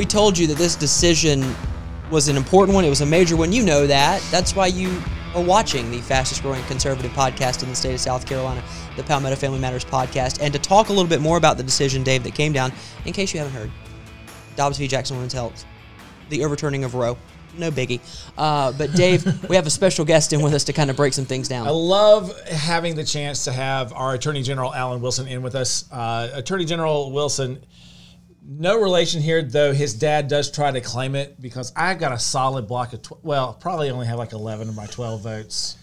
we told you that this decision was an important one. It was a major one. You know that. That's why you are watching the fastest growing conservative podcast in the state of South Carolina, the Palmetto Family Matters podcast. And to talk a little bit more about the decision, Dave, that came down, in case you haven't heard, Dobbs v. Jackson Women's Health, the overturning of Roe. No biggie. Uh, but Dave, we have a special guest in with us to kind of break some things down. I love having the chance to have our Attorney General Alan Wilson in with us. Uh, Attorney General Wilson no relation here, though his dad does try to claim it because I got a solid block of, tw- well, probably only have like 11 of my 12 votes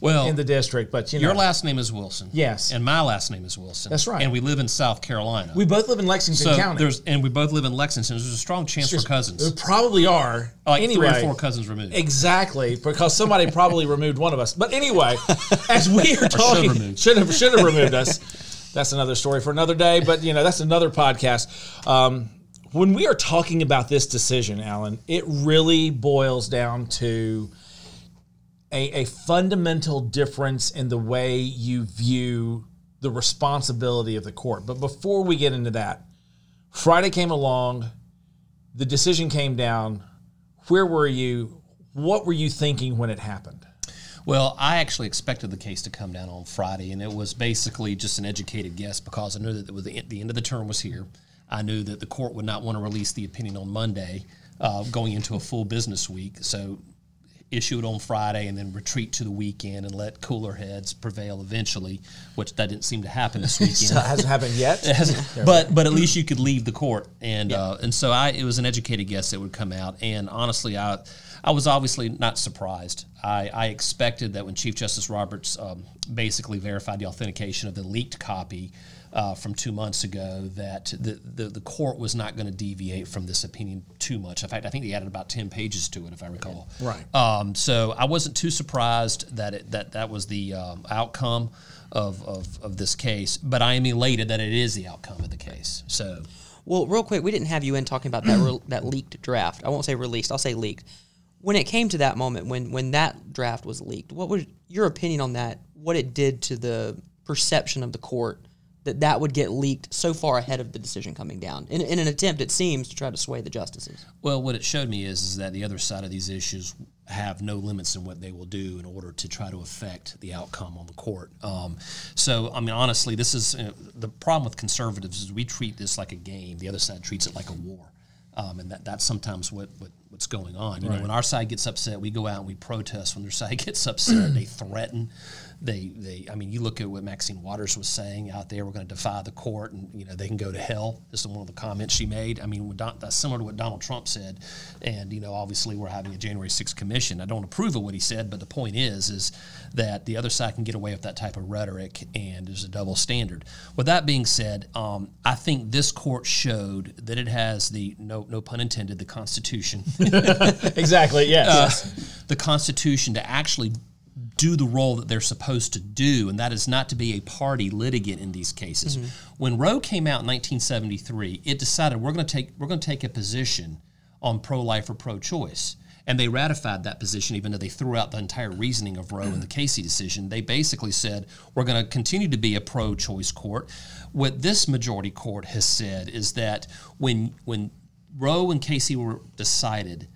Well, in the district, but you know. your last name is Wilson. Yes. And my last name is Wilson. That's right. And we live in South Carolina. we both live in Lexington so County. there's and we both live in Lexington. There's a strong chance for cousins There probably are. Like anyway, three or four cousins removed. Exactly, because somebody probably removed one of us. But anyway, as we are talking, should have should have removed us. That's another story for another day. But you know, that's another podcast. Um, when we are talking about this decision, Alan, it really boils down to a, a fundamental difference in the way you view the responsibility of the court. But before we get into that, Friday came along, the decision came down. Where were you? What were you thinking when it happened? Well, I actually expected the case to come down on Friday, and it was basically just an educated guess because I knew that the, the end of the term was here. I knew that the court would not want to release the opinion on Monday, uh, going into a full business week. So issue it on Friday and then retreat to the weekend and let cooler heads prevail eventually, which that didn't seem to happen this weekend. So it hasn't happened yet. but but at least you could leave the court. And uh, and so I it was an educated guess that would come out. And honestly I I was obviously not surprised. I, I expected that when Chief Justice Roberts um, basically verified the authentication of the leaked copy uh, from two months ago that the, the, the court was not going to deviate from this opinion too much. In fact, I think they added about 10 pages to it, if I recall. Right. Um, so I wasn't too surprised that it, that that was the um, outcome of, of, of this case, but I am elated that it is the outcome of the case. So Well, real quick, we didn't have you in talking about that re- that leaked draft. I won't say released. I'll say leaked. When it came to that moment, when when that draft was leaked, what was your opinion on that? What it did to the perception of the court that that would get leaked so far ahead of the decision coming down in, in an attempt, it seems, to try to sway the justices. Well, what it showed me is, is that the other side of these issues have no limits in what they will do in order to try to affect the outcome on the court. Um, so, I mean, honestly, this is uh, the problem with conservatives is we treat this like a game. The other side treats it like a war. Um, and that, that's sometimes what, what what's going on. You know, when our side gets upset, we go out and we protest. When their side gets upset, they threaten. They, they, I mean, you look at what Maxine Waters was saying out there. We're going to defy the court, and you know they can go to hell. This is one of the comments she made. I mean, Don, that's similar to what Donald Trump said. And you know, obviously, we're having a January 6th commission. I don't approve of what he said, but the point is, is that the other side can get away with that type of rhetoric, and there's a double standard. With that being said, um, I think this court showed that it has the no, no pun intended, the Constitution exactly. Yes. the Constitution to actually do the role that they're supposed to do, and that is not to be a party litigant in these cases. Mm-hmm. When Roe came out in 1973, it decided we're going to take we're going to take a position on pro-life or pro-choice. And they ratified that position, even though they threw out the entire reasoning of Roe and the Casey decision. They basically said, we're going to continue to be a pro choice court. What this majority court has said is that when, when Roe and Casey were decided,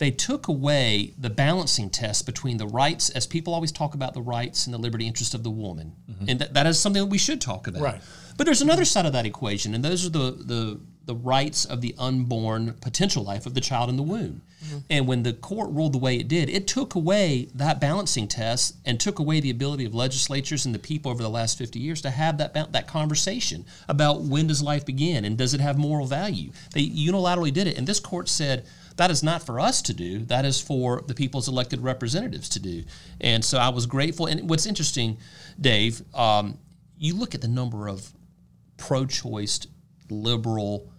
they took away the balancing test between the rights, as people always talk about the rights and the liberty interest of the woman. Mm-hmm. And that, that is something that we should talk about. Right. But there's another side of that equation, and those are the, the, the rights of the unborn potential life of the child in the womb. Mm-hmm. And when the court ruled the way it did, it took away that balancing test and took away the ability of legislatures and the people over the last 50 years to have that, that conversation about when does life begin and does it have moral value. They unilaterally did it. And this court said, that is not for us to do. That is for the people's elected representatives to do. And so I was grateful. And what's interesting, Dave, um, you look at the number of pro-choice, liberal,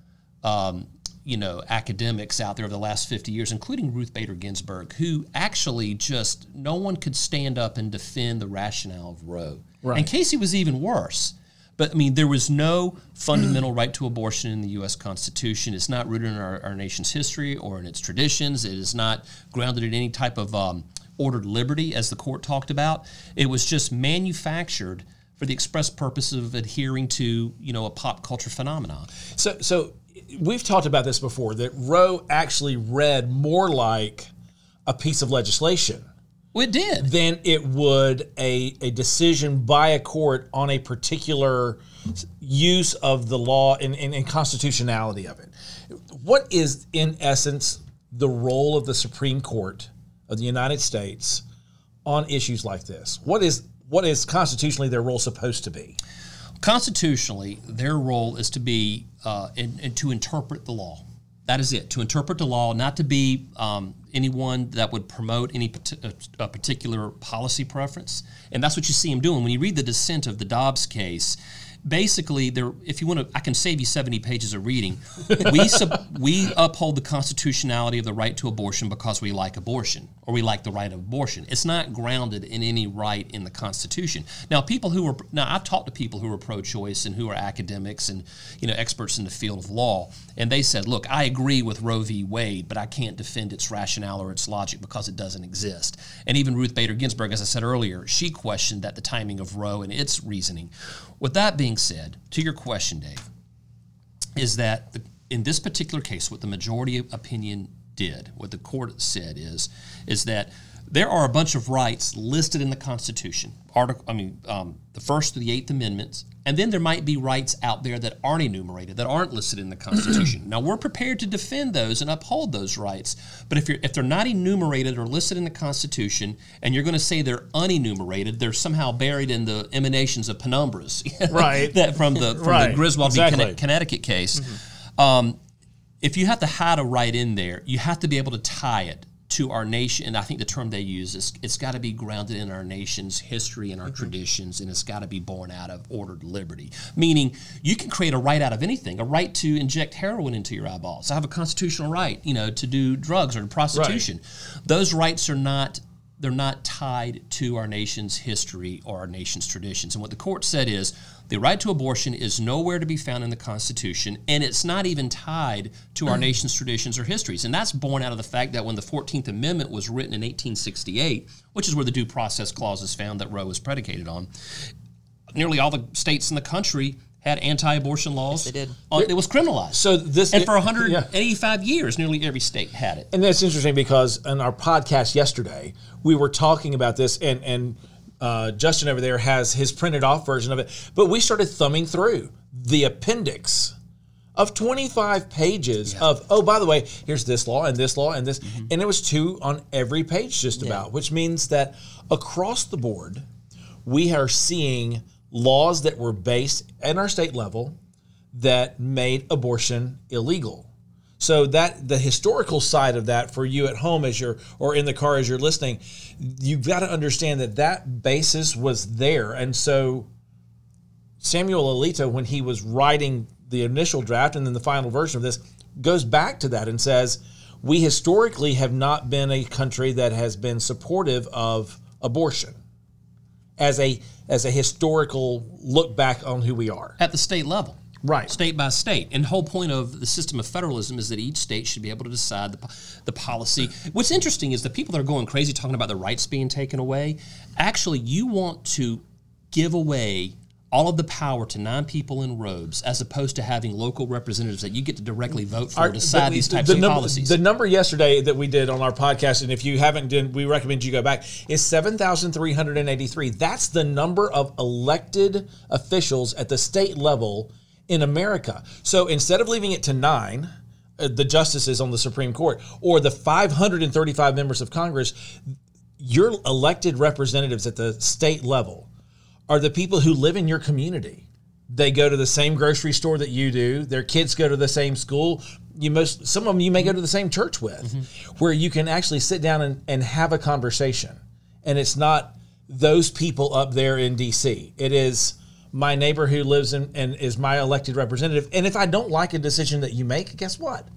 um, you know, academics out there over the last 50 years, including Ruth Bader Ginsburg, who actually just no one could stand up and defend the rationale of Roe. And Casey was even worse. But I mean, there was no fundamental right to abortion in the U.S. Constitution. It's not rooted in our, our nation's history or in its traditions. It is not grounded in any type of um, ordered liberty, as the court talked about. It was just manufactured for the express purpose of adhering to, you know, a pop culture phenomenon. So, so we've talked about this before that Roe actually read more like a piece of legislation Well, it did. than it would a, a decision by a court on a particular use of the law and, and, and constitutionality of it. What is, in essence, the role of the Supreme Court of the United States on issues like this? What is what is constitutionally their role supposed to be? Constitutionally, their role is to be uh, in, in- to interpret the law. That is it. To interpret the law, not to be um, anyone that would promote any uh, particular policy preference. And that's what you see him doing when you read the dissent of the Dobbs case. Basically, there. If you want to, I can save you seventy pages of reading. We sub, we uphold the constitutionality of the right to abortion because we like abortion or we like the right of abortion. It's not grounded in any right in the Constitution. Now, people who are now I've talked to people who are pro-choice and who are academics and you know experts in the field of law, and they said, "Look, I agree with Roe v. Wade, but I can't defend its rationale or its logic because it doesn't exist." And even Ruth Bader Ginsburg, as I said earlier, she questioned that the timing of Roe and its reasoning. With that being said, to your question, Dave, is that the, in this particular case, what the majority opinion did, what the court said is, is that there are a bunch of rights listed in the Constitution. Article, I mean, um, the First to the Eighth Amendments, and then there might be rights out there that aren't enumerated, that aren't listed in the Constitution. now, we're prepared to defend those and uphold those rights, but if you're if they're not enumerated or listed in the Constitution, and you're going to say they're unenumerated, they're somehow buried in the emanations of penumbras, Right. that from the from Right, the Griswold v. exactly. Conne- Connecticut case. Um, if you have to hide a right in there, you have to be able to tie it to our nation. And I think the term they use is it's got to be grounded in our nation's history and our mm-hmm. traditions, and it's got to be born out of ordered liberty. Meaning, you can create a right out of anything a right to inject heroin into your eyeballs. I have a constitutional right, you know, to do drugs or to prostitution. Those rights are not they're not tied to our nation's history or our nation's traditions. And what the court said is the right to abortion is nowhere to be found in the Constitution, and it's not even tied to our nation's traditions or histories. And that's born out of the fact that when the 14th Amendment was written in 1868, which is where the due process clause is found that Roe was predicated on, nearly all the states in the country had anti-abortion laws. they did. Uh, It was criminalized. So this and for yeah. 185 years, nearly every state had it. And that's interesting because in our podcast yesterday, we were talking about this, and and uh, Justin over there has his printed off version of it. But we started thumbing through the appendix of 25 pages of oh by the way here's this law and this law and this. And it was two on every page just about which means that across the board we are seeing laws that were based at our state level that made abortion illegal so that the historical side of that for you at home as you're or in the car as you're listening, you've got to understand that that basis was there. And so Samuel Alito, when he was writing the initial draft and then the final version of this, goes back to that and says, we historically have not been a country that has been supportive of abortion as a as a historical look back on who we are. at the state level. Right. State by state. And the whole point of the system of federalism is that each state should be able to decide the, the policy. What's interesting is the people that are going crazy talking about the rights being taken away, actually, you want to give away all of the power to nine people in robes as opposed to having local representatives that you get to directly vote for Our- decide the- these types the of number, policies. The number yesterday that we did on our podcast, and if you haven't done, we recommend you go back, is 7,383. That's the number of elected officials at the state level in America. So instead of leaving it to nine, uh, the justices on the Supreme Court, or the 535 members of Congress, your elected representatives at the state level are the people who live in your community. They go to the same grocery store that you do. Their kids go to the same school. You most some of them you may go to the same church with, where you can actually sit down and, and have a conversation. And it's not those people up there in DC. It is my neighbor who lives in and is my elected representative. And if I don't like a decision that you make, guess what?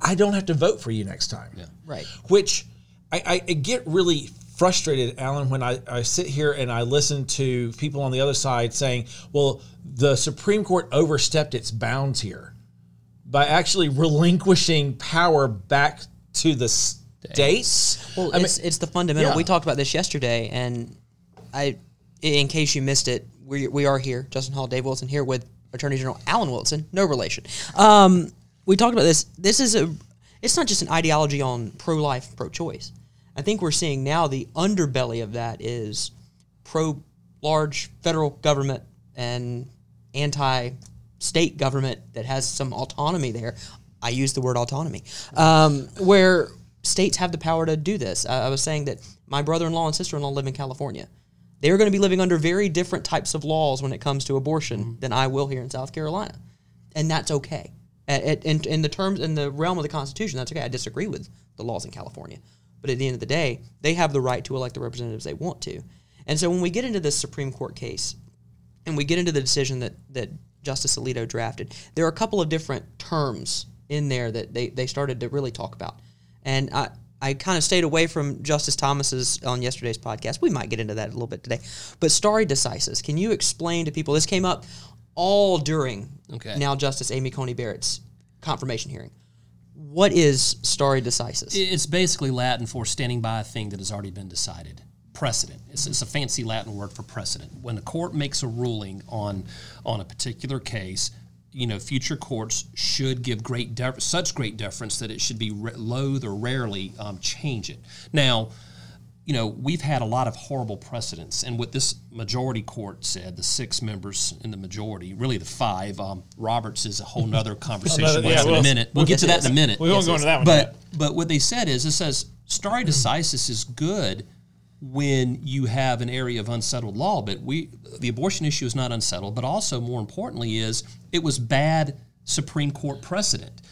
I don't have to vote for you next time. Right. Which I, I get really frustrated, Alan, when I, I sit here and I listen to people on the other side saying, well, the Supreme Court overstepped its bounds here by actually relinquishing power back to the states. Well, I mean, it's, it's the fundamental. yeah. We talked about this yesterday, and I, in case you missed it, we, we are here, Justin Hall, Dave Wilson, here with Attorney General Alan Wilson, no relation. Um, we talked about this. This is a. It's not just an ideology on pro-life, pro-choice. I think we're seeing now the underbelly of that is pro large federal government and anti state government that has some autonomy there. I use the word autonomy, um, where states have the power to do this. I, I was saying that my brother in law and sister in law live in California. They're going to be living under very different types of laws when it comes to abortion mm-hmm. than I will here in South Carolina. And that's okay. At, at- in, in the terms, in the realm of the Constitution, that's okay. I disagree with the laws in California. But at the end of the day, they have the right to elect the representatives they want to. And so when we get into this Supreme Court case, and we get into the decision that, that Justice Alito drafted, there are a couple of different terms in there that they, they started to really talk about. And I, I kind of stayed away from Justice Thomas's on yesterday's podcast. We might get into that a little bit today. But stare decisis, can you explain to people? This came up all during Okay. now Justice Amy Coney Barrett's confirmation hearing. What is stare decisis? It's basically Latin for standing by a thing that has already been decided. Precedent. It's, it's a fancy Latin word for precedent. When the court makes a ruling on on a particular case, you know, future courts should give great def- such great deference that it should be re- loath or rarely um, change it. Now, you know, we've had a lot of horrible precedents, and what this majority court said, the six members in the majority, really the five, um, Roberts is a whole nother conversation. Yeah, in well, a minute. We'll get to that is. in a minute. We won't Yes, go into that one. But yet. but what they said is it says stare decisis is good when you have an area of unsettled law, but we the abortion issue is not unsettled, but also more importantly is it was bad Supreme Court precedent.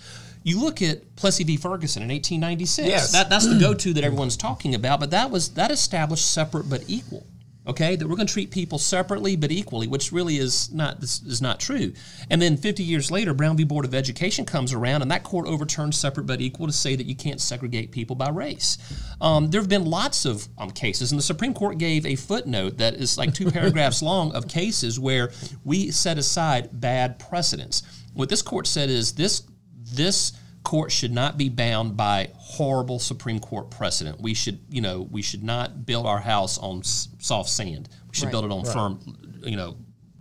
You look at Plessy v. Ferguson in 1896. Yes. That, that's the go-to that everyone's talking about, but that was that established separate but equal. Okay, that we're going to treat people separately but equally, which really is not this is not true. And then 50 years later, Brown v. Board of Education comes around, and that court overturns separate but equal to say that you can't segregate people by race. Um, there have been lots of um, cases, and the Supreme Court gave a footnote that is like two paragraphs long of cases where we set aside bad precedents. What this court said is this this court should not be bound by horrible Supreme Court precedent. We should, you know, we should not build our house on s- soft sand. We should Right. build it on firm, you know,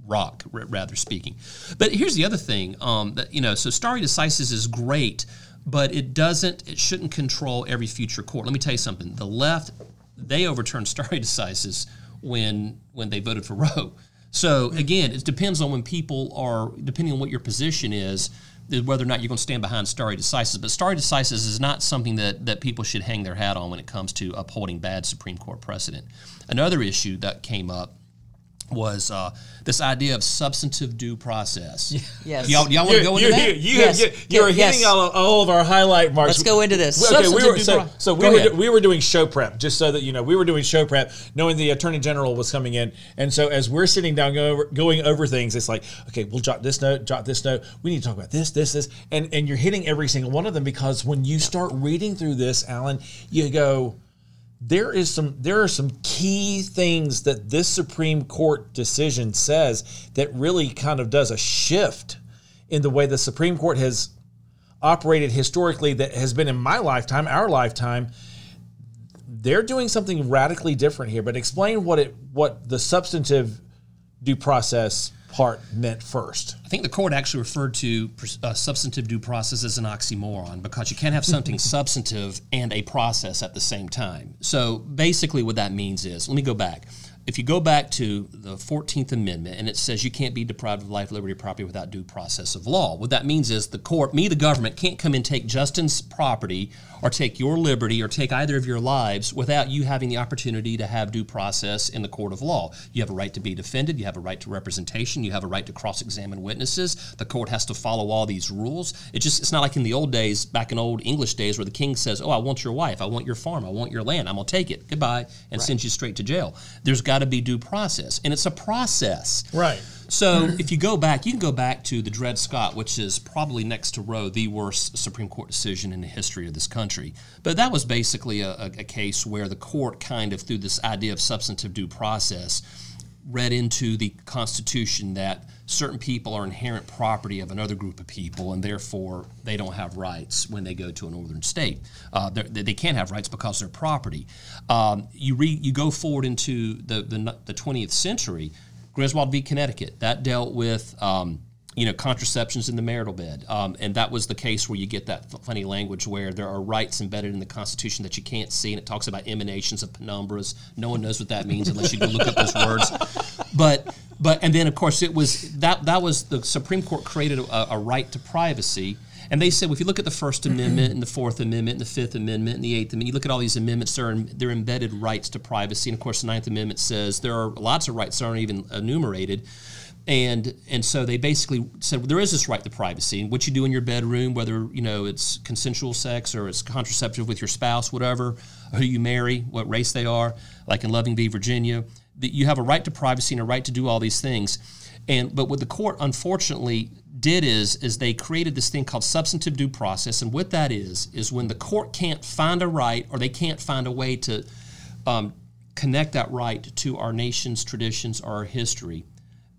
rock, r- rather speaking. But here's the other thing um, that you know, so stare decisis is great, but it doesn't, it shouldn't control every future court. Let me tell you something. The left, they overturned stare decisis when when they voted for Roe. So again, it depends on when people are, depending on what your position is, is whether or not you're going to stand behind stare decisis. But stare decisis is not something that, that people should hang their hat on when it comes to upholding bad Supreme Court precedent. Another issue that came up was uh, this idea of substantive due process. Yes. Y'all, y'all want to go into you, that? You, you, Yes. you, you're Yes. hitting all, all of our highlight marks. Let's go into this. Okay, we were, due so, pro- so we were we were doing show prep just so that you know we were doing show prep, knowing the attorney general was coming in, and so as we're sitting down going over, going over things, it's like okay, we'll jot this note, jot this note. We need to talk about this, this, this, and and you're hitting every single one of them because when you start reading through this, Alan, you go there is some there are some key things that this Supreme Court decision says that really kind of does a shift in the way the Supreme Court has operated historically that has been in my lifetime, our lifetime. They're doing something radically different here, but explain what it what the substantive due process part meant first. I think the court actually referred to uh, substantive due process as an oxymoron because you can't have something substantive and a process at the same time. So basically, what that means is let me go back. If you go back to the 14th Amendment and it says you can't be deprived of life, liberty, or property without due process of law, what that means is the court, me, the government, can't come and take Justin's property or take your liberty or take either of your lives without you having the opportunity to have due process in the court of law. You have a right to be defended, you have a right to representation, you have a right to cross-examine witnesses. The court has to follow all these rules. It just it's not like in the old days, back in old English days where the king says, "Oh, I want your wife, I want your farm, I want your land. I'm going to take it. Goodbye." and sends you straight to jail. There's got to be due process, and it's a process. Right. So if you go back, you can go back to the Dred Scott, which is probably next to Roe, the worst Supreme Court decision in the history of this country. But that was basically a, a, a case where the court kind of, through this idea of substantive due process, read into the Constitution that certain people are inherent property of another group of people, and therefore they don't have rights when they go to a northern state. Uh, they're- can't have rights because they're property. Um, you re, you go forward into the, the the 20th century. Griswold v. Connecticut that dealt with um, you know, contraception's in the marital bed. Um, and that was the case where you get that funny language where there are rights embedded in the Constitution that you can't see, and it talks about emanations of penumbras. No one knows what that means unless you look up those words. But but and then of course it was that that was the Supreme Court created a, a right to privacy. And they said, well, if you look at the First Amendment and the Fourth Amendment and the Fifth Amendment and the Eighth Amendment, you look at all these amendments, they're, they're embedded rights to privacy. And of course, the Ninth Amendment says there are lots of rights that aren't even enumerated and and so they basically said well, there is this right to privacy and what you do in your bedroom whether you know it's consensual sex or it's contraceptive with your spouse whatever who you marry what race they are like in loving v virginia that you have a right to privacy and a right to do all these things. And but what the court unfortunately did is is they created this thing called substantive due process. And what that is is when the court can't find a right or they can't find a way to um, connect that right to our nation's traditions or our history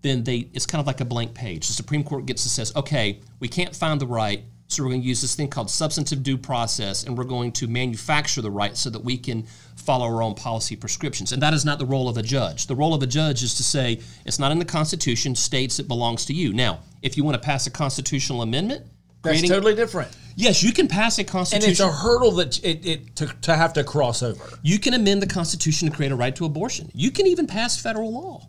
then they it's kind of like a blank page. The Supreme Court gets to says, okay, we can't find the right, so we're going to use this thing called substantive due process, and we're going to manufacture the right so that we can follow our own policy prescriptions. And that is not the role of a judge. The role of a judge is to say it's not in the Constitution, states it belongs to you. Now, if you want to pass a constitutional amendment, that's creating, totally different. Yes, you can pass a constitution, and it's a hurdle that it, it to, to have to cross over. You can amend the Constitution to create a right to abortion. You can even pass federal law.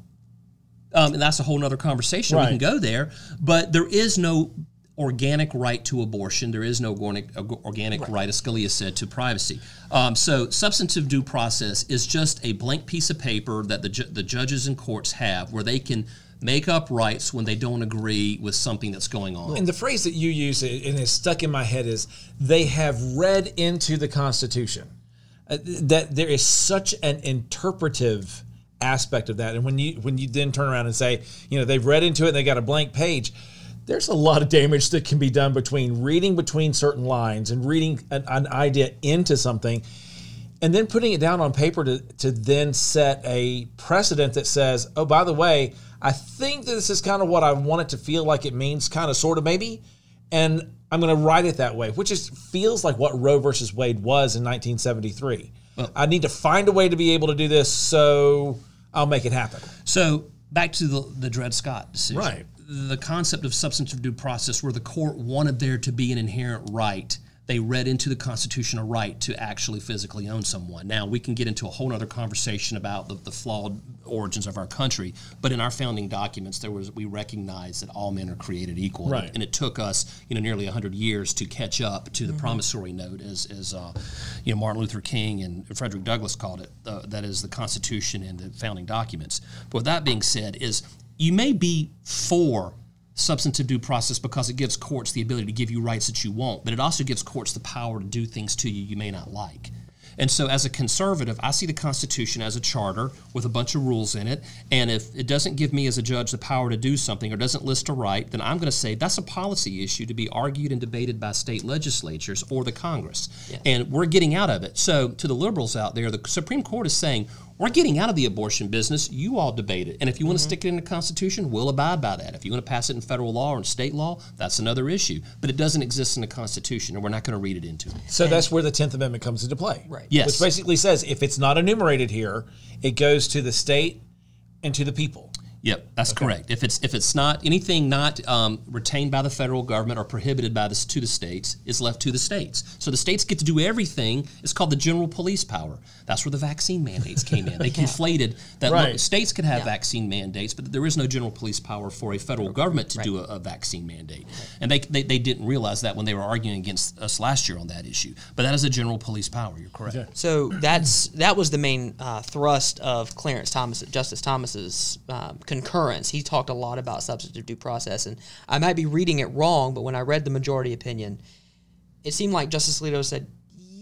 Um, and that's a whole other conversation. Right. We can go there, but there is no organic right to abortion. There is no organic, organic right. right, as Scalia said, to privacy. Um, so, substantive due process is just a blank piece of paper that the, ju- the judges and courts have where they can make up rights when they don't agree with something that's going on. And the phrase that you use and is stuck in my head is they have read into the Constitution. Uh, that there is such an interpretive aspect of that. And when you when you then turn around and say, you know, they've read into it and they got a blank page, there's a lot of damage that can be done between reading between certain lines and reading an, an idea into something and then putting it down on paper to, to then set a precedent that says, oh, by the way, I think this is kind of what I want it to feel like it means, kind of, sort of, maybe. And I'm going to write it that way, which is feels like what Roe versus Wade was in 1973. Well, I need to find a way to be able to do this, so I'll make it happen. So back to the, the Dred Scott decision. Right. The concept of substantive due process, where the court wanted there to be an inherent right they read into the Constitution a right to actually physically own someone. Now, we can get into a whole other conversation about the, the, flawed origins of our country, but in our founding documents, there was we recognize that all men are created equal, right. and, it, took us, you know, nearly hundred years to catch up to the mm-hmm. promissory note, as, as uh, you know, Martin Luther King and Frederick Douglass called it. Uh, that is the Constitution and the founding documents. But with that being said, is you may be for substantive due process because it gives courts the ability to give you rights that you want, but it also gives courts the power to do things to you you may not like. And so, as a conservative, I see the Constitution as a charter with a bunch of rules in it. And if it doesn't give me as a judge the power to do something or doesn't list a right, then I'm going to say that's a policy issue to be argued and debated by state legislatures or the Congress. Yeah. And we're getting out of it. So, to the liberals out there, the Supreme Court is saying we're getting out of the abortion business. You all debate it. And if you want mm-hmm. to stick it in the Constitution, we'll abide by that. If you want to pass it in federal law or in state law, that's another issue. But it doesn't exist in the Constitution, and we're not going to read it into it. So and that's where the 10th Amendment comes into play. Right. Yes. Which basically says if it's not enumerated here, it goes to the state and to the people. Yep, that's okay. correct. If it's if it's not anything not um, retained by the federal government or prohibited by this to the states is left to the states. So the states get to do everything. It's called the general police power. That's where the vaccine mandates came in. They conflated that right. look, states could have yeah. vaccine mandates, but there is no general police power for a federal government to right. do a, a, vaccine mandate. And they, they they didn't realize that when they were arguing against us last year on that issue. But that is a general police power. You're correct. Okay. So that's that was the main uh, thrust of Clarence Thomas, Justice Thomas's. Um, concurrence. He talked a lot about substantive due process, and I might be reading it wrong, but when I read the majority opinion, it seemed like Justice Alito said,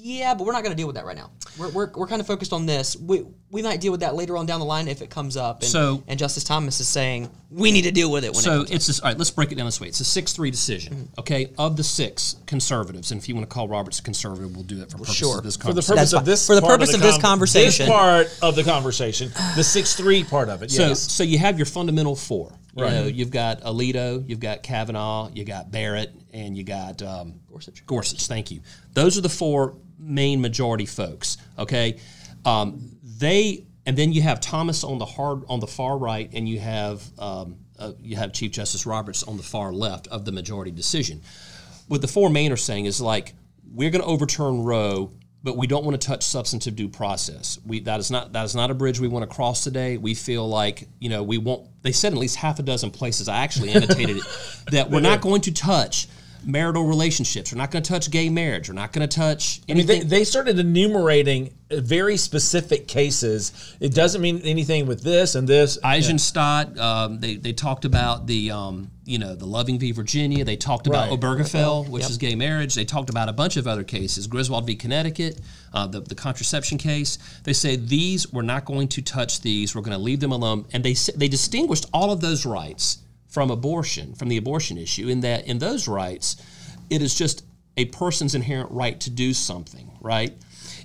yeah, but we're not going to deal with that right now. We're, we're, we're kind of focused on this. We, we might deal with that later on down the line if it comes up. And, so, and Justice Thomas is saying we need to deal with it. so it it's this, all right. Let's break it down this way. It's a six-three decision. Mm-hmm. Okay, of the six conservatives, and if you want to call Roberts a conservative, we'll do it for purposes sure. of this For the purpose of this for the purpose of, the of this conversation, this part of the conversation, the six-three part of it. Yes. So so you have your fundamental four. You right. know, you've got Alito, you've got Kavanaugh, you got Barrett, and you got um, Gorsuch. Gorsuch, thank you. Those are the four main majority folks. Okay, um, they and then you have Thomas on the hard on the far right, and you have um, uh, you have Chief Justice Roberts on the far left of the majority decision. What the four main are saying is like we're going to overturn Roe, but we don't want to touch substantive due process. We that is not that is not a bridge we want to cross today. We feel like you know we won't. They said in at least half a dozen places. I actually annotated it that we're not going to touch marital relationships. We're not going to touch gay marriage. We're not going to touch I mean, anything. they, they started enumerating very specific cases. It doesn't mean anything with this and this. Eisenstadt. Um, they they talked about the um, you know the Loving v Virginia. They talked about Right. Obergefell, which is gay marriage. They talked about a bunch of other cases. Griswold v Connecticut, uh, the the contraception case. They say these we're not going to touch these. We're going to leave them alone. And they they distinguished all of those rights from abortion, from the abortion issue, in that in those rights, it is just a person's inherent right to do something, right?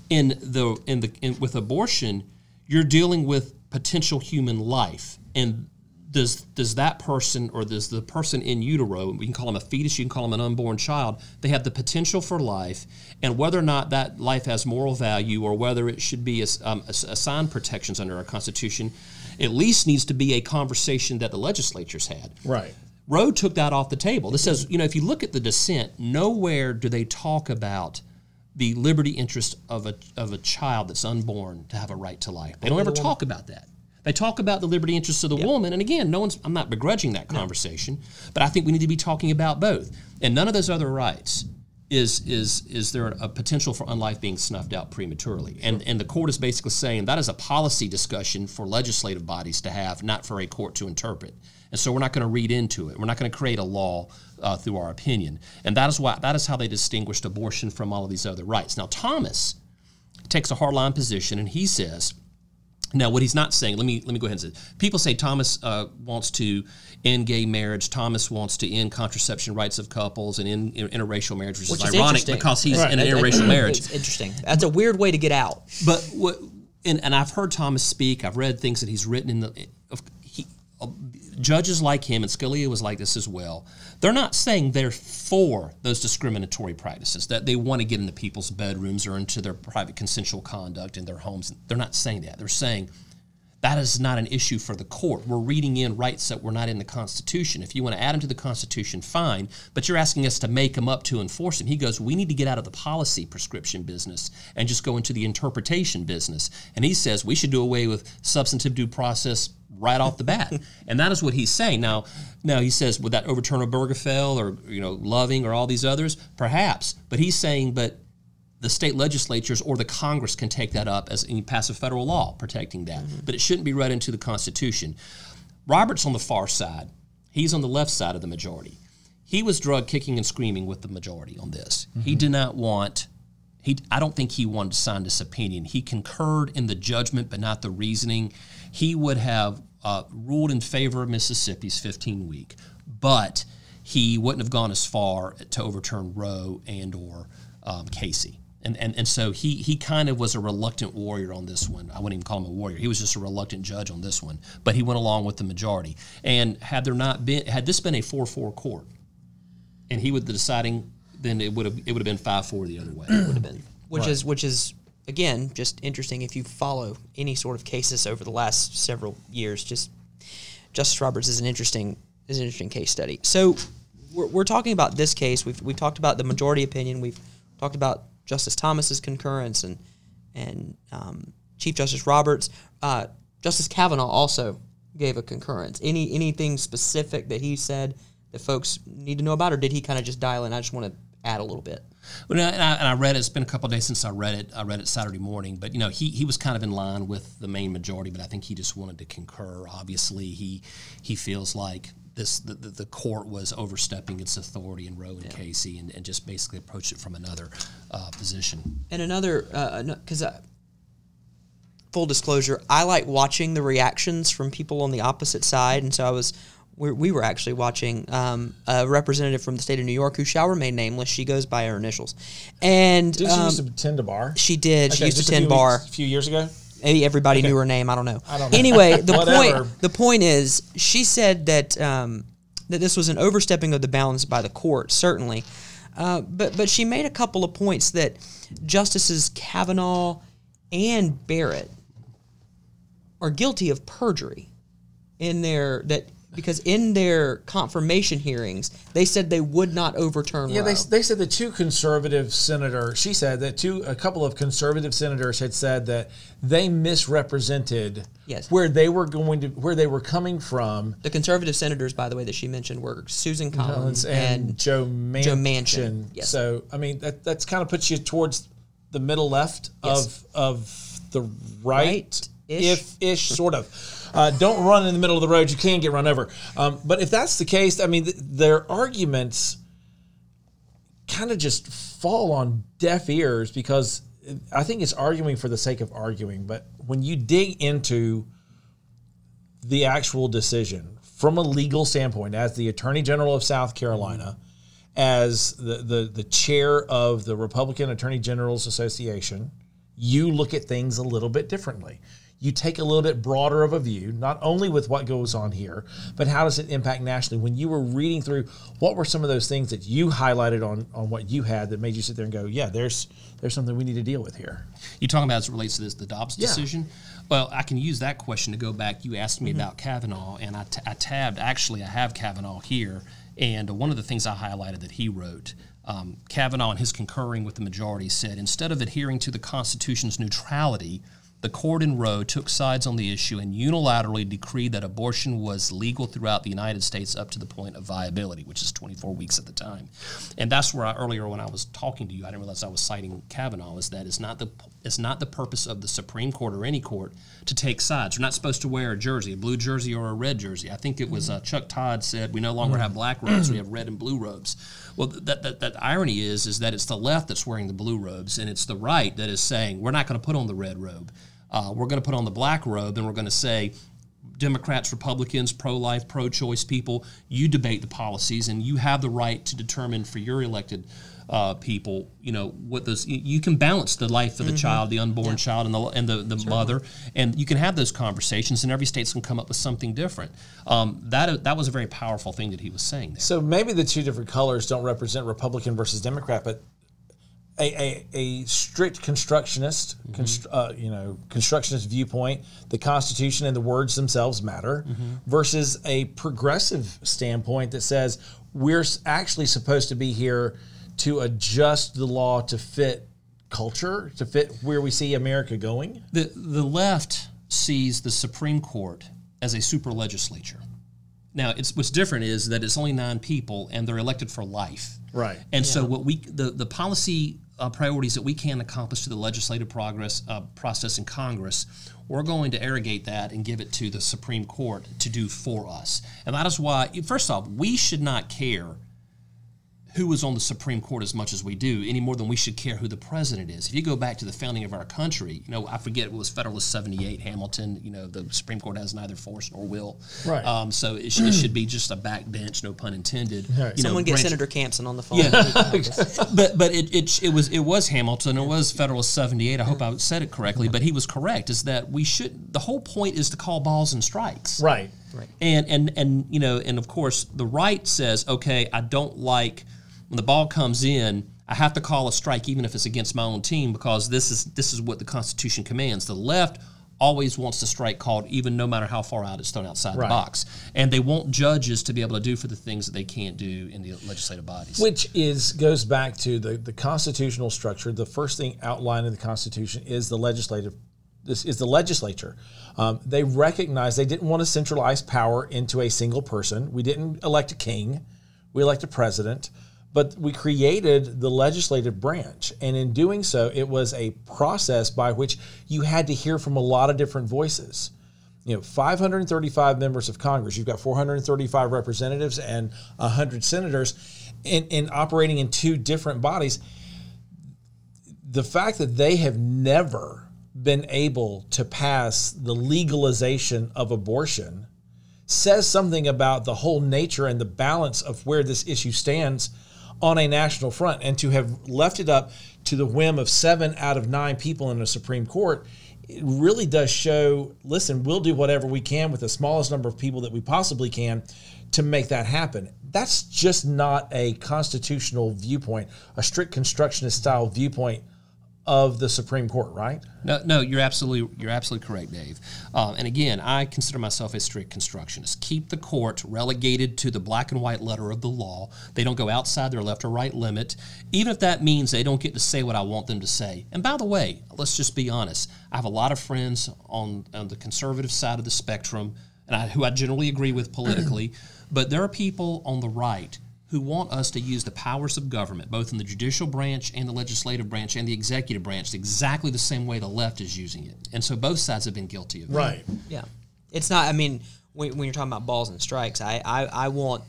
In the in the in, with abortion, you're dealing with potential human life, and does does that person or does the person in utero, we can call them a fetus, you can call them an unborn child, they have the potential for life, and whether or not that life has moral value or whether it should be um, assigned protections under our Constitution, at least needs to be a conversation that the legislatures had. right. Roe took that off the table. This says, you know, if you look at the dissent, nowhere do they talk about the liberty interest of a of a child that's unborn to have a right to life. They don't ever talk about that. They talk about the liberty interest of the woman, and again, no one's. I'm not begrudging that conversation, but I think we need to be talking about both. And none of those other rights is is is there a potential for unlife being snuffed out prematurely? And and the court is basically saying that is a policy discussion for legislative bodies to have, not for a court to interpret. And so we're not going to read into it. We're not going to create a law uh, through our opinion. And that is why that is how they distinguished abortion from all of these other rights. Now Thomas takes a hardline position, and he says. Now, what he's not saying, let me let me go ahead and say. People say Thomas uh, wants to end gay marriage. Thomas wants to end contraception rights of couples and end interracial marriage, which, Which is is ironic because he's Right. in an interracial marriage. It's interesting. That's a weird way to get out. But what, and, and I've heard Thomas speak. I've read things that he's written in the. Of, he, uh, judges like him, and Scalia was like this as well. They're not saying they're for those discriminatory practices that they want to get into people's bedrooms or into their private consensual conduct in their homes. They're not saying that. They're saying that is not an issue for the court. We're reading in rights that were not in the Constitution. If you want to add them to the Constitution, fine, but you're asking us to make them up to enforce them. He goes, We need to get out of the policy prescription business and just go into the interpretation business. And he says we should do away with substantive due process right off the bat. and that is what he's saying. Now, now he says, would that overturn Obergefell or you know Loving or all these others? Perhaps. But he's saying, but the state legislatures or the Congress can take that up as and pass a federal law protecting that. Mm-hmm. But it shouldn't be read into the Constitution. Robert's on the far side. He's on the left side of the majority. He was drug kicking and screaming with the majority on this. Mm-hmm. He did not want he I don't think he wanted to sign this opinion. He concurred in the judgment but not the reasoning. He would have uh, ruled in favor of Mississippi's 15 week, but he wouldn't have gone as far to overturn Roe and or um, Casey. And, and, and so he, he kind of was a reluctant warrior on this one. I wouldn't even call him a warrior. He was just a reluctant judge on this one. But he went along with the majority. And had there not been had this been a four four court, and he would the deciding, then it would have it would have been five four the other way. It would have been, which is which is again just interesting if you follow any sort of cases over the last several years. Just Justice Roberts is an interesting is an interesting case study. So we're, we're talking about this case. We've we've talked about the majority opinion. We've talked about Justice Thomas's concurrence and and um, Chief Justice Roberts. Uh, Justice Kavanaugh also gave a concurrence. Any anything specific that he said that folks need to know about, or did he kind of just dial in? I just want to add a little bit. Well, and I, and I read it. It's been a couple of days since I read it. I read it Saturday morning, but you know, he he was kind of in line with the main majority, but I think he just wanted to concur. Obviously, he he feels like this the, the, court was overstepping its authority in Roe and Casey, and, and just basically approached it from another uh, position. And another, because uh, full disclosure, I like watching the reactions from people on the opposite side, and so I was. We, we were actually watching um, a representative from the state of New York who shall remain nameless. She goes by her initials, and Did she um, used to attend a bar? she did. she used to a attend few bar. a few years ago. Maybe everybody knew her name. I don't know. I don't know. Anyway, the point the point is she said that um, that this was an overstepping of the bounds by the court, certainly. Uh, but but she made a couple of points that Justices Kavanaugh and Barrett are guilty of perjury in their that because in their confirmation hearings, they said they would not overturn Yeah, Roe. they, they said the two conservative senators. She said that two a couple of conservative senators had said that they misrepresented Yes. where they were going to where they were coming from. the conservative senators, by the way, that she mentioned were Susan Collins and, and, Joe Manchin. Joe Manchin, yes. So I mean that that's kind of puts you towards the middle left Yes. of of the right, If ish sort of. Uh, don't run in the middle of the road; you can get run over. Um, but if that's the case, I mean, th- their arguments kind of just fall on deaf ears because I think it's arguing for the sake of arguing. But when you dig into the actual decision from a legal standpoint, as the Attorney General of South Carolina, as the, the, the chair of the Republican Attorney Generals Association, you look at things a little bit differently. You take a little bit broader of a view, not only with what goes on here, but how does it impact nationally? When you were reading through, what were some of those things that you highlighted on, on what you had that made you sit there and go, yeah, there's there's something we need to deal with here. You talking about as it relates to this the Dobbs Yeah. decision? Well, I can use that question to go back. You asked me about Kavanaugh, and I, t- I tabbed. Actually, I have Kavanaugh here, and one of the things I highlighted that he wrote. Um, Kavanaugh, in his concurring with the majority, said instead of adhering to the Constitution's neutrality, the court in Roe took sides on the issue and unilaterally decreed that abortion was legal throughout the United States up to the point of viability, which is 24 weeks at the time. And that's where I, earlier when I was talking to you, I didn't realize I was citing Kavanaugh. Is that it's not the it's not the purpose of the Supreme Court or any court to take sides. We're not supposed to wear a jersey, a blue jersey or a red jersey. I think it was uh, Chuck Todd said we no longer have black robes, we have red and blue robes. Well, that, that that irony is is that it's the left that's wearing the blue robes, and it's the right that is saying we're not going to put on the red robe. Uh, we're going to put on the black robe, and we're going to say Democrats, Republicans, pro life, pro choice people, you debate the policies and you have the right to determine for your elected uh, people, you know, what those, you, can balance the life of the child, the unborn child, and the, and the, the mother, and you can have those conversations, and every state's going to come up with something different. Um, that, that was a very powerful thing that he was saying there. So maybe the two different colors don't represent Republican versus Democrat, but a, a, a strict constructionist, constr- uh, you know, constructionist viewpoint, the Constitution and the words themselves matter, versus a progressive standpoint that says we're actually supposed to be here to adjust the law to fit culture, to fit where we see America going. The, the left sees the Supreme Court as a super legislature. Now, it's what's different is that it's only nine people and they're elected for life. Right. And so, what we the the policy uh, priorities that we can accomplish through the legislative progress uh, process in Congress, we're going to arrogate that and give it to the Supreme Court to do for us. And that is why, first off, we should not care who was on the Supreme Court as much as we do, any more than we should care who the president is. If you go back to the founding of our country, you know, I forget it was Federalist 78, Hamilton, you know, the Supreme Court has neither force nor will. Right. Um, so it, sh- it should be just a backbench, no pun intended. You know, Someone get branch- Senator Campson on the phone. Yeah. but but it, it it was it was Hamilton. It was Federalist seventy eight. I hope I said it correctly. But he was correct. Is that we should the whole point is to call balls and strikes. Right. Right. And and and you know and of course the right says okay I don't like when the ball comes in I have to call a strike even if it's against my own team because this is this is what the Constitution commands. The left always wants the strike called even no matter how far out it's thrown outside Right. the box. And they want judges to be able to do for the things that they can't do in the legislative bodies. Which is goes back to the, the constitutional structure. The first thing outlined in the Constitution is the legislative. This is the legislature. Um, they recognized they didn't want to centralize power into a single person. We didn't elect a king. We elect a president. But we created the legislative branch. And in doing so, it was a process by which you had to hear from a lot of different voices you know 535 members of congress you've got 435 representatives and 100 senators in, in operating in two different bodies the fact that they have never been able to pass the legalization of abortion says something about the whole nature and the balance of where this issue stands on a national front. And to have left it up to the whim of seven out of nine people in the Supreme Court, it really does show listen, we'll do whatever we can with the smallest number of people that we possibly can to make that happen. That's just not a constitutional viewpoint, a strict constructionist style viewpoint of the Supreme Court, right? No, no, you're absolutely you're absolutely correct, Dave. Um, and again, I consider myself a strict constructionist. Keep the court relegated to the black and white letter of the law. They don't go outside their left or right limit, even if that means they don't get to say what I want them to say. And by the way, let's just be honest. I have a lot of friends on on the conservative side of the spectrum, and I, who I generally agree with politically, but there are people on the right who want us to use the powers of government, both in the judicial branch and the legislative branch and the executive branch, exactly the same way the left is using it. And so both sides have been guilty of it. Right. Yeah, it's not. I mean, when, when you're talking about balls and strikes, I I, I want.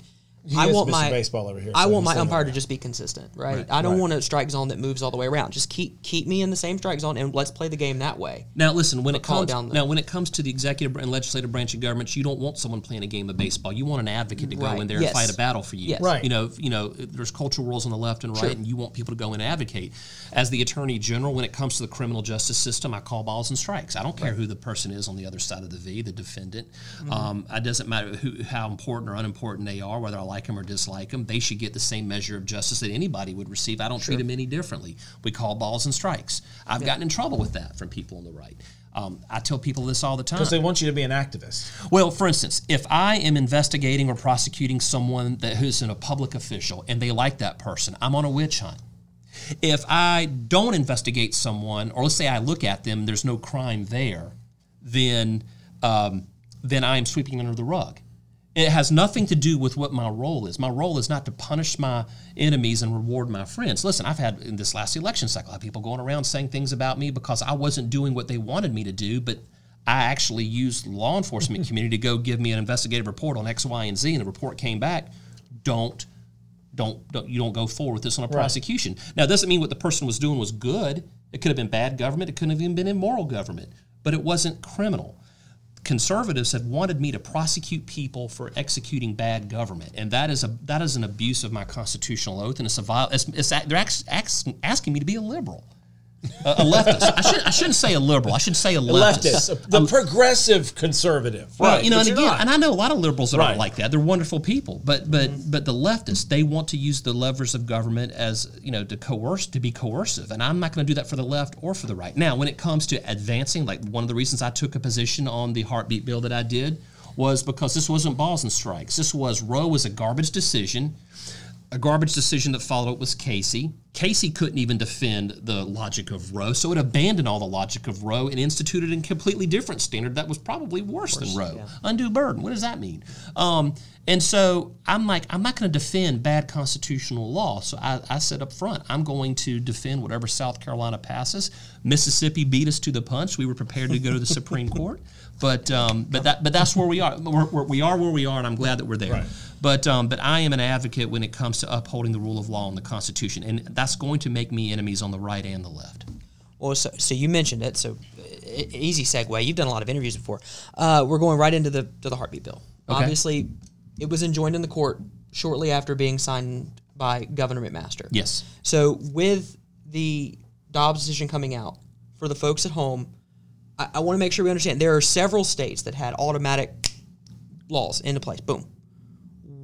He I want Mr. my Baseball over here, I so want my umpire to just be consistent, right? I don't Right. want a strike zone that moves all the way around. Just keep keep me in the same strike zone and let's play the game that way. Now, listen. When it call it comes down the- now, when it comes to the executive and legislative branch of government, you don't want someone playing a game of baseball. You want an advocate to go Right. in there Yes. and fight a battle for you. Yes. Right. You know, you know, there's cultural rules on the left and right, Sure. and you want people to go in and advocate. As the attorney general, when it comes to the criminal justice system, I call balls and strikes. I don't care who the person is on the other side of the V, the defendant. Mm-hmm. Um, it doesn't matter who, how important or unimportant they are, whether I like them or dislike them. They should get the same measure of justice that anybody would receive. I don't treat them any differently. We call balls and strikes. I've gotten in trouble with that from people on the right. Um, I tell people this all the time. Because they want you to be an activist. Well, for instance, if I am investigating or prosecuting someone that who's in a public official and they like that person, I'm on a witch hunt. If I don't investigate someone, or let's say I look at them, there's no crime there, then um, then I am sweeping under the rug. It has nothing to do with what my role is. My role is not to punish my enemies and reward my friends. Listen, I've had in this last election cycle, I have people going around saying things about me because I wasn't doing what they wanted me to do, but I actually used the law enforcement community to go give me an investigative report on X, Y, and Z, and the report came back. Don't don't, don't you don't go forward with this on a prosecution. Now, it doesn't mean what the person was doing was good. It could have been bad government. It could have even been immoral government, but it wasn't criminal. Conservatives have wanted me to prosecute people for executing bad government, and that is a that is an abuse of my constitutional oath, and it's a it's, it's they're asking me to be a liberal, a, a leftist. I should I shouldn't say a liberal. I should say a leftist. Leftist, the progressive conservative. Well, right. you know, and again, not. and I know a lot of liberals that Right. aren't like that. They're wonderful people, but but mm-hmm. but the leftists they want to use the levers of government as you know to coerce to be coercive, and I'm not going to do that for the left or for the right. Now, when it comes to advancing, like one of the reasons I took a position on the heartbeat bill that I did was because this wasn't balls and strikes. This was Roe was a garbage decision. A garbage decision that followed it was Casey. Casey couldn't even defend the logic of Roe, so it abandoned all the logic of Roe and instituted a completely different standard that was probably worse, than Roe. Undue burden. What does that mean? Um, and so I'm like, I'm not going to defend bad constitutional law. So I, I said up front, I'm going to defend whatever South Carolina passes. Mississippi beat us to the punch. We were prepared to go to the Supreme Court, but um, but that but that's where we are. We're, we're, we are where we are, and I'm glad that we're there. Right. But um, but I am an advocate when it comes to upholding the rule of law and the Constitution, and that's going to make me enemies on the right and the left. Well, so, so you mentioned it. So easy segue. You've done a lot of interviews before. Uh, we're going right into the to the heartbeat bill. Okay. Obviously, it was enjoined in the court shortly after being signed by Governor McMaster. Yes. So with the Dobbs decision coming out, for the folks at home, I, I want to make sure we understand there are several states that had automatic laws into place. Boom.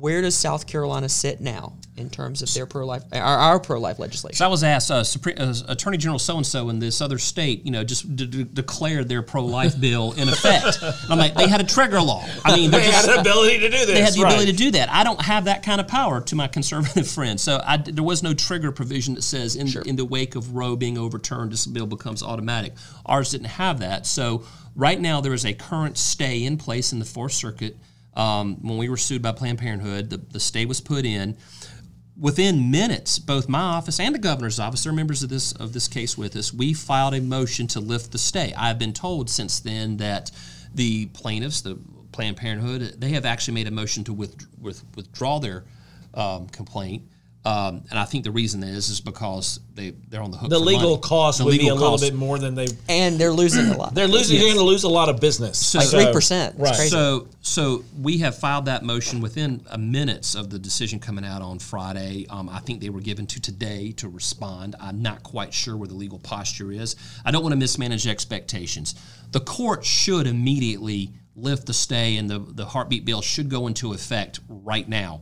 Where does South Carolina sit now in terms of their pro life, our, our pro life legislation? So I was asked, uh, Supreme, uh, Attorney General so and so in this other state, you know, just d- d- declared their pro-life bill in effect. And I'm like, they had a trigger law. I mean, they're just, had the ability to do this. they had the right. ability to do that. I don't have that kind of power to my conservative friends. So I, there was no trigger provision that says in, in the wake of Roe being overturned, this bill becomes automatic. Ours didn't have that. So right now there is a current stay in place in the Fourth Circuit. Um, when we were sued by Planned Parenthood, the, the stay was put in. Within minutes, both my office and the governor's office, they're members of this of this case with us. We filed a motion to lift the stay. I've been told since then that the plaintiffs, the Planned Parenthood, they have actually made a motion to with, with, withdraw their um, complaint. Um, and I think the reason is is because they they're on the hook. The for legal money. cost The would be legal a little bit more than they. and they're losing a lot. They're losing. You're going to lose a lot of business. Like So- 3%. Right. crazy. So, so we have filed that motion within a minutes of the decision coming out on Friday. Um, I think they were given to today to respond. I'm not quite sure where the legal posture is. I don't want to mismanage expectations. The court should immediately lift the stay, and the the heartbeat bill should go into effect right now.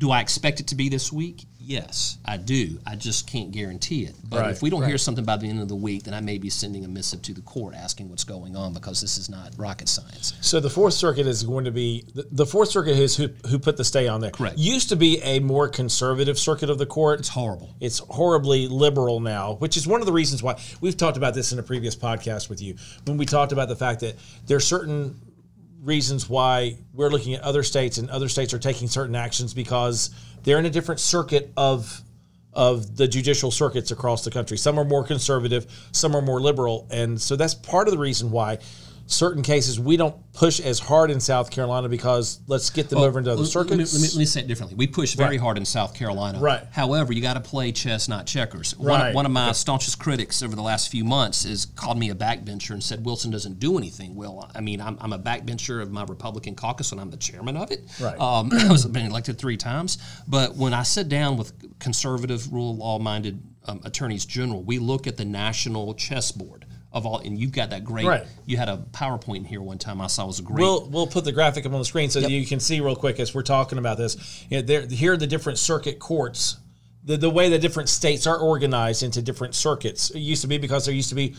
Do I expect it to be this week? Yes, I do. I just can't guarantee it. But Right. if we don't hear something by the end of the week, then I may be sending a missive to the court asking what's going on because this is not rocket science. So the Fourth Circuit is going to be the, the Fourth Circuit is who who put the stay on there. Correct. Used to be a more conservative circuit of the court. It's horrible. It's horribly liberal now, which is one of the reasons why we've talked about this in a previous podcast with you when we talked about the fact that there are certain reasons why we're looking at other states and other states are taking certain actions because they're in a different circuit of of the judicial circuits across the country. Some are more conservative, some are more liberal, and so that's part of the reason why certain cases we don't push as hard in South Carolina because let's get them over into other Let- let me- Let me, let me say it differently. We push very Right. hard in South Carolina. Right. However, you got to play chess, not checkers. Right. One, one of my staunchest critics over the last few months has called me a backbencher and said Wilson doesn't do anything. Well, I mean, I'm, I'm a backbencher of my Republican caucus and I'm the chairman of it. Right. Um, I was been elected three times. But when I sit down with conservative, rule of law minded um, attorneys general, we look at the national chessboard. Of all, and you've got that great. Right. You had a PowerPoint in here one time I saw was a great. We'll we'll put the graphic up on the screen so that you can see real quick as we're talking about this. You know, there, here are the different circuit courts, the the way the different states are organized into different circuits. It used to be because there used to be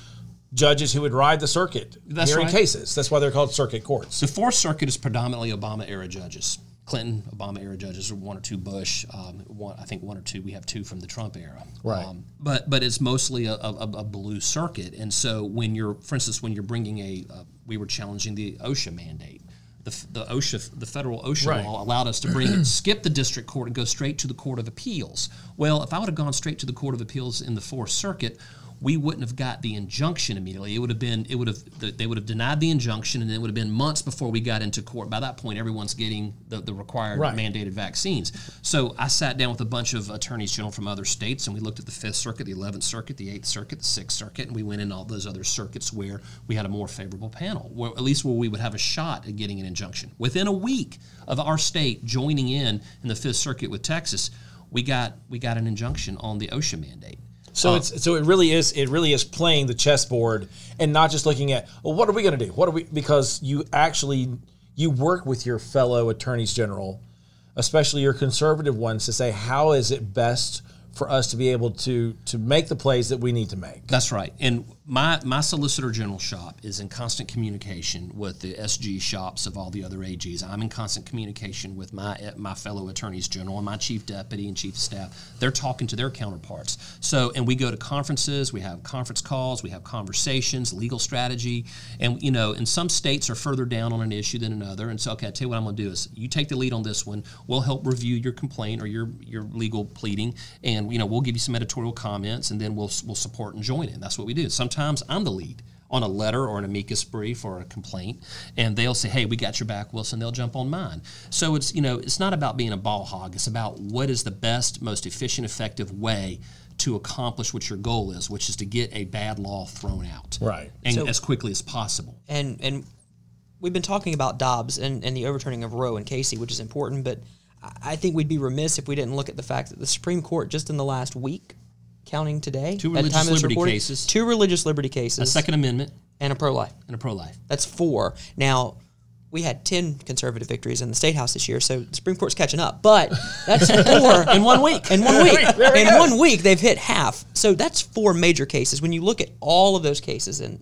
judges who would ride the circuit That's hearing right. cases. That's why they're called circuit courts. The Fourth Circuit is predominantly Obama era judges. Clinton, Obama era judges, or one or two Bush. Um, one, I think one or two. We have two from the Trump era. Right. Um, but but it's mostly a, a, a blue circuit, and so when you're, for instance, when you're bringing a, uh, we were challenging the OSHA mandate. The, the OSHA, the federal OSHA Right. law allowed us to bring it, skip the district court and go straight to the Court of Appeals. Well, if I would have gone straight to the Court of Appeals in the Fourth Circuit, we wouldn't have got the injunction immediately. It would have been, it would have, they would have denied the injunction, and it would have been months before we got into court. By that point, everyone's getting the, the required Right. mandated vaccines. So I sat down with a bunch of attorneys general from other states, and we looked at the Fifth Circuit, the Eleventh Circuit, the Eighth Circuit, the Sixth Circuit, and we went in all those other circuits where we had a more favorable panel, where at least where we would have a shot at getting an injunction. Within a week of our state joining in in the Fifth Circuit with Texas, we got we got an injunction on the OSHA mandate. So it's so it really is it really is playing the chessboard and not just looking at well what are we going to do? What are we because you actually you work with your fellow attorneys general especially your conservative ones to say how is it best for us to be able to to make the plays that we need to make That's right. And my my solicitor general shop is in constant communication with the SG shops of all the other AGs. I'm in constant communication with my my fellow attorneys general and my chief deputy and chief staff. They're talking to their counterparts. So and we go to conferences, we have conference calls, we have conversations, legal strategy, and you know, and some states are further down on an issue than another. And so okay, I tell you what I'm going to do is you take the lead on this one. We'll help review your complaint or your your legal pleading, and you know we'll give you some editorial comments, and then we'll we'll support and join in. That's what we do. Sometimes I'm the lead on a letter or an amicus brief or a complaint, and they'll say, "Hey, we got your back, Wilson." They'll jump on mine. So it's you know it's not about being a ball hog. It's about what is the best, most efficient, effective way to accomplish what your goal is, which is to get a bad law thrown out, Right. and So- as quickly as possible. and and we've been talking about Dobbs and, and the overturning of Roe and Casey, which is important, but I- think we'd be remiss if we didn't look at the fact that the Supreme Court just in the last week, counting today, Two at the time religious liberty cases. two religious liberty cases, A Second Amendment and a pro-life. and a pro-life. That's four. Now, we had 10 conservative victories in the state house this year, so the Supreme Court's catching up. But that's four In one week. In one week. In go. one week, they've hit half. So that's four major cases. When you look at all of those cases and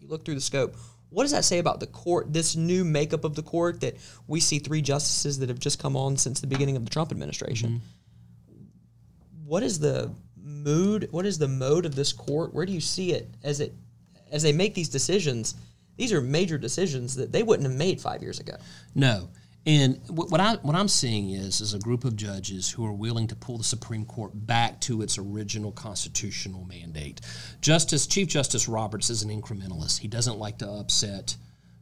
you look through the scope, what does that say about the court, this new makeup of the court that we see three justices that have just come on since the beginning of the Trump administration? Mm-hmm. What is the mood? What is the mode of this court? Where do you see it as it as they make these decisions? These are major decisions that they wouldn't have made five years ago. No. And what what I what I'm seeing is is a group of judges who are willing to pull the Supreme Court back to its original constitutional mandate. Justice Chief Justice Roberts is an incrementalist. He doesn't like to upset,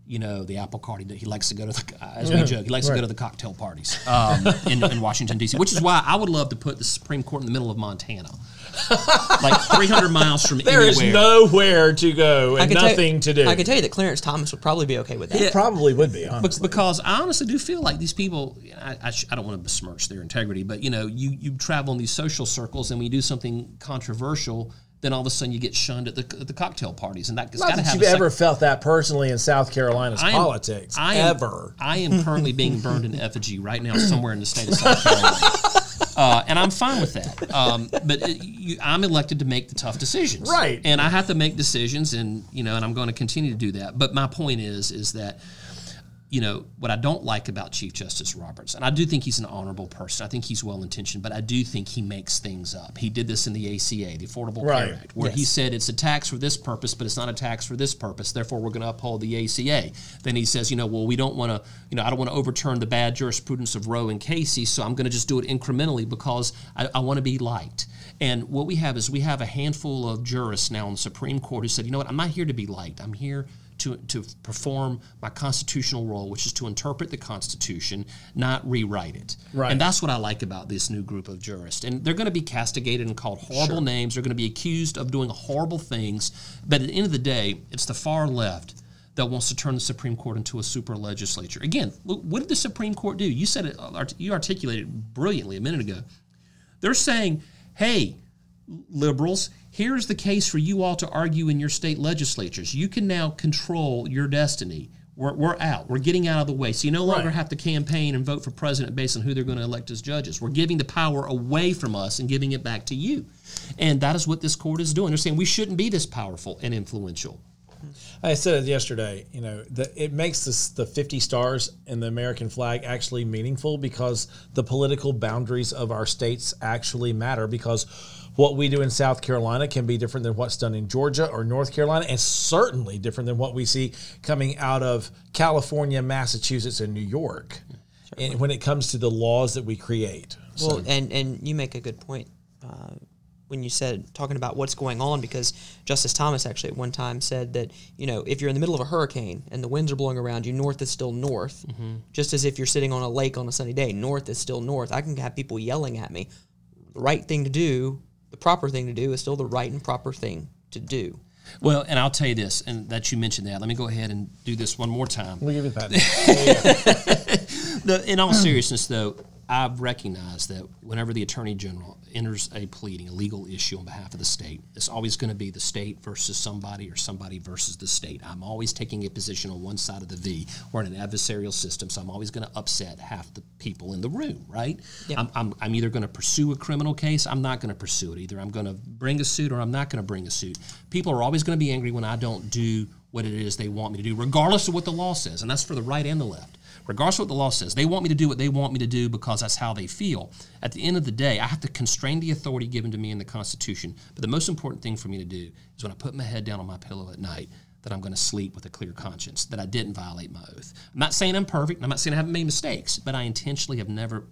you know, the apple cart. He, he likes to go to the as we joke. He likes to go to the cocktail parties um, in, in Washington D.C. Which is why I would love to put the Supreme Court in the middle of Montana, like 300 miles from anywhere. there is nowhere to go and can tell- nothing to do I can tell you that Clarence Thomas would probably be okay with that. it probably would be honestly. because I honestly do feel like these people. I, I, sh- I don't want to besmirch their integrity, but you know, you you travel in these social circles, and when you do something controversial, then all of a sudden you get shunned at the, at the cocktail parties, and that, it's not got to that have you've a sec- ever felt that personally in South Carolina's I am- politics I am, ever I am currently being burned in effigy right now somewhere in the state of South Carolina. Uh, and I'm fine with that. Um, but it, you, I'm elected to make the tough decisions, Right. And I have to make decisions, and you know, and I'm going to continue to do that. But my point is, is that you know what I don't like about Chief Justice Roberts, and I do think he's an honorable person. I think he's well intentioned, but I do think he makes things up. He did this in the ACA, the Affordable Right. Care Act, where he said it's a tax for this purpose, but it's not a tax for this purpose. Therefore, we're going to uphold the ACA. Then he says, you know, well, we don't want to, you know, I don't want to overturn the bad jurisprudence of Roe and Casey, so I'm going to just do it incrementally because I, I want to be liked. And what we have is we have a handful of jurists now in the Supreme Court who said, you know what, I'm not here to be liked. I'm here to, to perform my constitutional role, which is to interpret the Constitution, not rewrite it. Right. And that's what I like about this new group of jurists. And they're going to be castigated and called horrible names. They're going to be accused of doing horrible things. But at the end of the day, it's the far left that wants to turn the Supreme Court into a super legislature. Again, look, what did the Supreme Court do? You said it, uh, you articulated it brilliantly a minute ago. They're saying, hey, liberals, here's the case for you all to argue in your state legislatures. You can now control your destiny. We're, we're out. We're getting out of the way. So you no longer Right. have to campaign and vote for president based on who they're going to elect as judges. We're giving the power away from us and giving it back to you. And that is what this court is doing. They're saying we shouldn't be this powerful and influential. I said it yesterday. You know, the, it makes this the 50 stars in the American flag actually meaningful because the political boundaries of our states actually matter. Because what we do in South Carolina can be different than what's done in Georgia or North Carolina, and certainly different than what we see coming out of California, Massachusetts, and New York. And when it comes to the laws that we create, Well, and and you make a good point uh, when you said talking about what's going on because Justice Thomas actually at one time said that you know if you're in the middle of a hurricane and the winds are blowing around you, north is still north, just as if you're sitting on a lake on a sunny day, north is still north. I can have people yelling at me. The right thing to do, the proper thing to do, is still the right and proper thing to do. Well, and I'll tell you this, and that you mentioned that. Let me go ahead and do this one more time. we'll give you that. The, in all seriousness, though, I've recognized that whenever the attorney general enters a pleading, a legal issue on behalf of the state, it's always going to be the state versus somebody or somebody versus the state. I'm always taking a position on one side of the V. We're in an adversarial system, so I'm always going to upset half the people in the room, right? I'm, I'm, I'm either going to pursue a criminal case, I'm not going to pursue it. Either I'm going to bring a suit or I'm not going to bring a suit. People are always going to be angry when I don't do what it is they want me to do, regardless of what the law says, and that's for the right and the left regardless of what the law says. They want me to do what they want me to do because that's how they feel. At the end of the day, I have to constrain the authority given to me in the Constitution. But the most important thing for me to do is when I put my head down on my pillow at night, that I'm going to sleep with a clear conscience, that I didn't violate my oath. I'm not saying I'm perfect. I'm not saying I haven't made mistakes, but I intentionally have never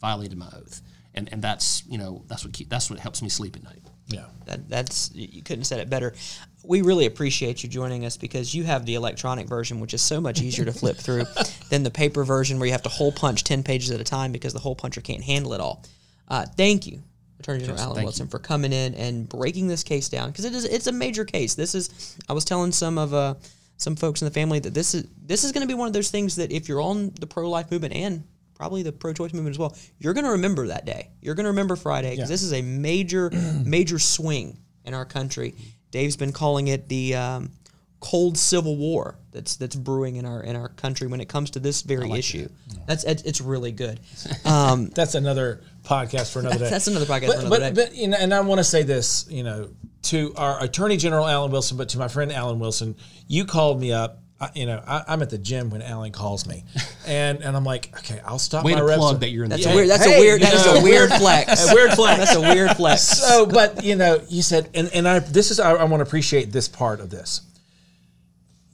violated my oath. And, and that's you know that's what keep, that's what helps me sleep at night. yeah. That, that's you couldn't have said it better. We really appreciate you joining us because you have the electronic version, which is so much easier to flip through than the paper version where you have to hole punch ten pages at a time because the hole puncher can't handle it all. Uh, thank you, Attorney General Alan Wilson, for coming in and breaking this case down because it is it's a major case. This is I was telling some of uh, some folks in the family that this is this is going to be one of those things that if you're on the pro life movement and probably the pro-choice movement as well, you're going to remember that day. You're going to remember Friday because Yeah. this is a major, major swing in our country. Dave's been calling it the um, cold civil war that's that's brewing in our in our country when it comes to this very issue. That's it's, it's really good. Um, That's another podcast for another day. That's another podcast But, for another but, day. but you know, and I want to say this, you know, to our Attorney General Alan Wilson, but to my friend Alan Wilson, you called me up. I, you know, I, I'm at the gym when Alan calls me, and and I'm like, okay, I'll stop Way my to reps. plug that you're in the that's Yeah. a weird. That's Hey, a weird. you That is know, a weird flex. a weird flex. That's a weird flex. So, but you know, you said, and, and I this is I, I want to appreciate this part of this.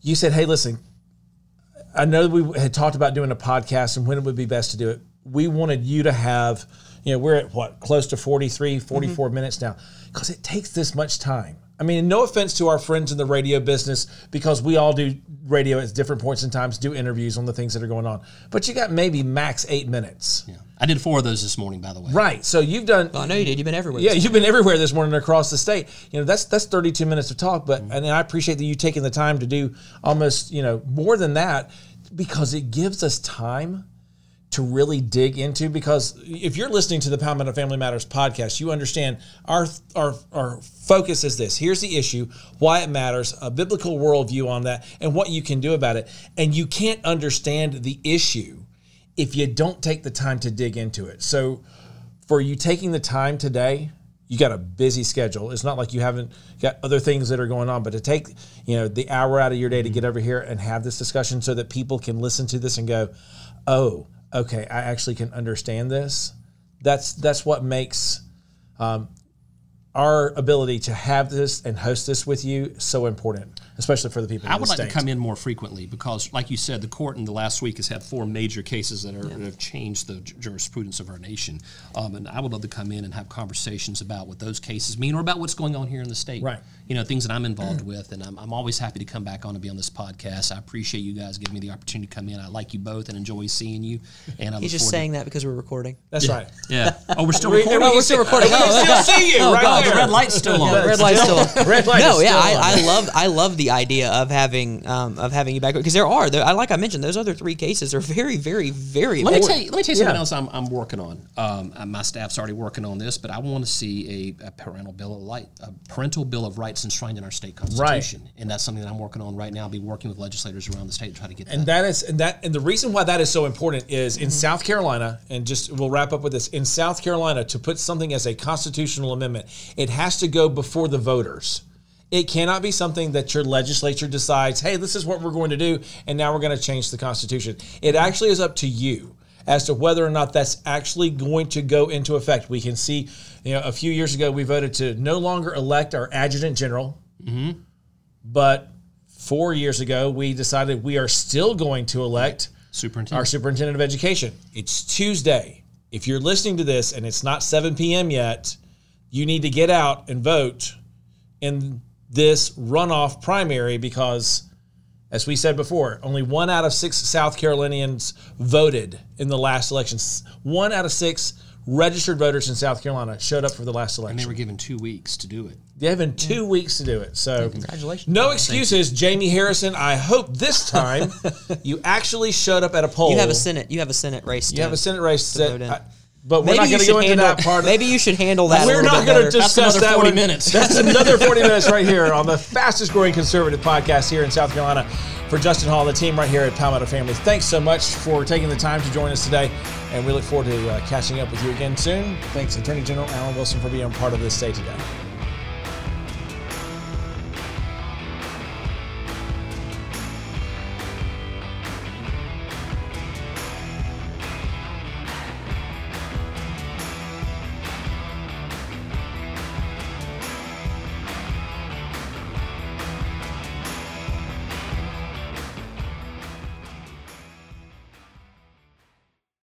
You said, hey, listen, I know we had talked about doing a podcast and when it would be best to do it. We wanted you to have, you know, we're at what close to 43, 44 mm-hmm. minutes now because it takes this much time. I mean, no offense to our friends in the radio business because we all do radio at different points in times, do interviews on the things that are going on. But you got maybe max eight minutes. Yeah. I did four of those this morning, by the way. Right. So you've done I know you did. You've been everywhere. yeah, you've been everywhere this morning across the state. You know, that's that's 32 minutes of talk, but and I appreciate that you taking the time to do almost, you know, more than that because it gives us time to really dig into because if you're listening to the Palmetto Family Matters podcast, you understand our our our focus is this. Here's the issue, why it matters, a biblical worldview on that, and what you can do about it. And you can't understand the issue if you don't take the time to dig into it. So for you taking the time today. You got a busy schedule. It's not like you haven't got other things that are going on, but to take you know the hour out of your day to mm-hmm. get over here and have this discussion so that people can listen to this and go, "Oh, okay, I actually can understand this." That's that's what makes um, our ability to have this and host this with you so important, especially for the people. I in would the like to come in more frequently because, like you said, the court in the last week has had four major cases that, are, that have changed the jurisprudence of our nation. Um, and I would love to come in and have conversations about what those cases mean or about what's going on here in the state. Right. You know, things that I'm involved with. And I'm, I'm always happy to come back on and be on this podcast. I appreciate you guys giving me the opportunity to come in. I like you both and enjoy seeing you. And I He's look just forward to- saying that because we're recording. That's right. Yeah. Oh, we're still recording? we we're still recording. We can still see you Oh, right God, Oh, the red light's still on. Yeah, red light's still. Red light no, is yeah, still on. I, I love I love the idea of having um, of having you back because there are there, I like I mentioned those other three cases are very very very Let me tell you. Let me tell you something Yeah. else. I'm, I'm working on. Um, my staff's already working on this, but I want to see a, a parental bill of right, a parental bill of rights enshrined in our state constitution, and that's something that I'm working on right now. I'll be working with legislators around the state to try to get And that. that is and that and the reason why that is so important is in mm-hmm. South Carolina, and just we'll wrap up with this. In South Carolina, to put something as a constitutional amendment, it has to go before the voters. It cannot be something that your legislature decides, hey, this is what we're going to do, and now we're going to change the Constitution. It actually is up to you as to whether or not that's actually going to go into effect. We can see, you know, a few years ago we voted to no longer elect our adjutant general, mm-hmm. but four years ago we decided we are still going to elect our Superintendent. superintendent of education. It's Tuesday. If you're listening to this and it's not 7 p.m. yet, you need to get out and vote in this runoff primary because, as we said before, only one out of six South Carolinians voted in the last election. One out of six registered voters in South Carolina showed up for the last election. and they were given two weeks to do it. They have been two weeks to do it. So Congratulations. No excuses, Jamie Harrison. I hope this time you actually showed up at a poll. You have a senate you have a senate race. You have a Senate race, that, vote in. I- but we're Maybe not going to go into handle that part. Maybe you should handle that. we're not going to discuss another that 40 one. minutes. That's another 40 minutes right here on the fastest growing conservative podcast here in South Carolina. For Justin Hall, the team right here at Palmetto Family, thanks so much for taking the time to join us today, and we look forward to uh, catching up with you again soon. Thanks, Attorney General Alan Wilson, for being part of this day today.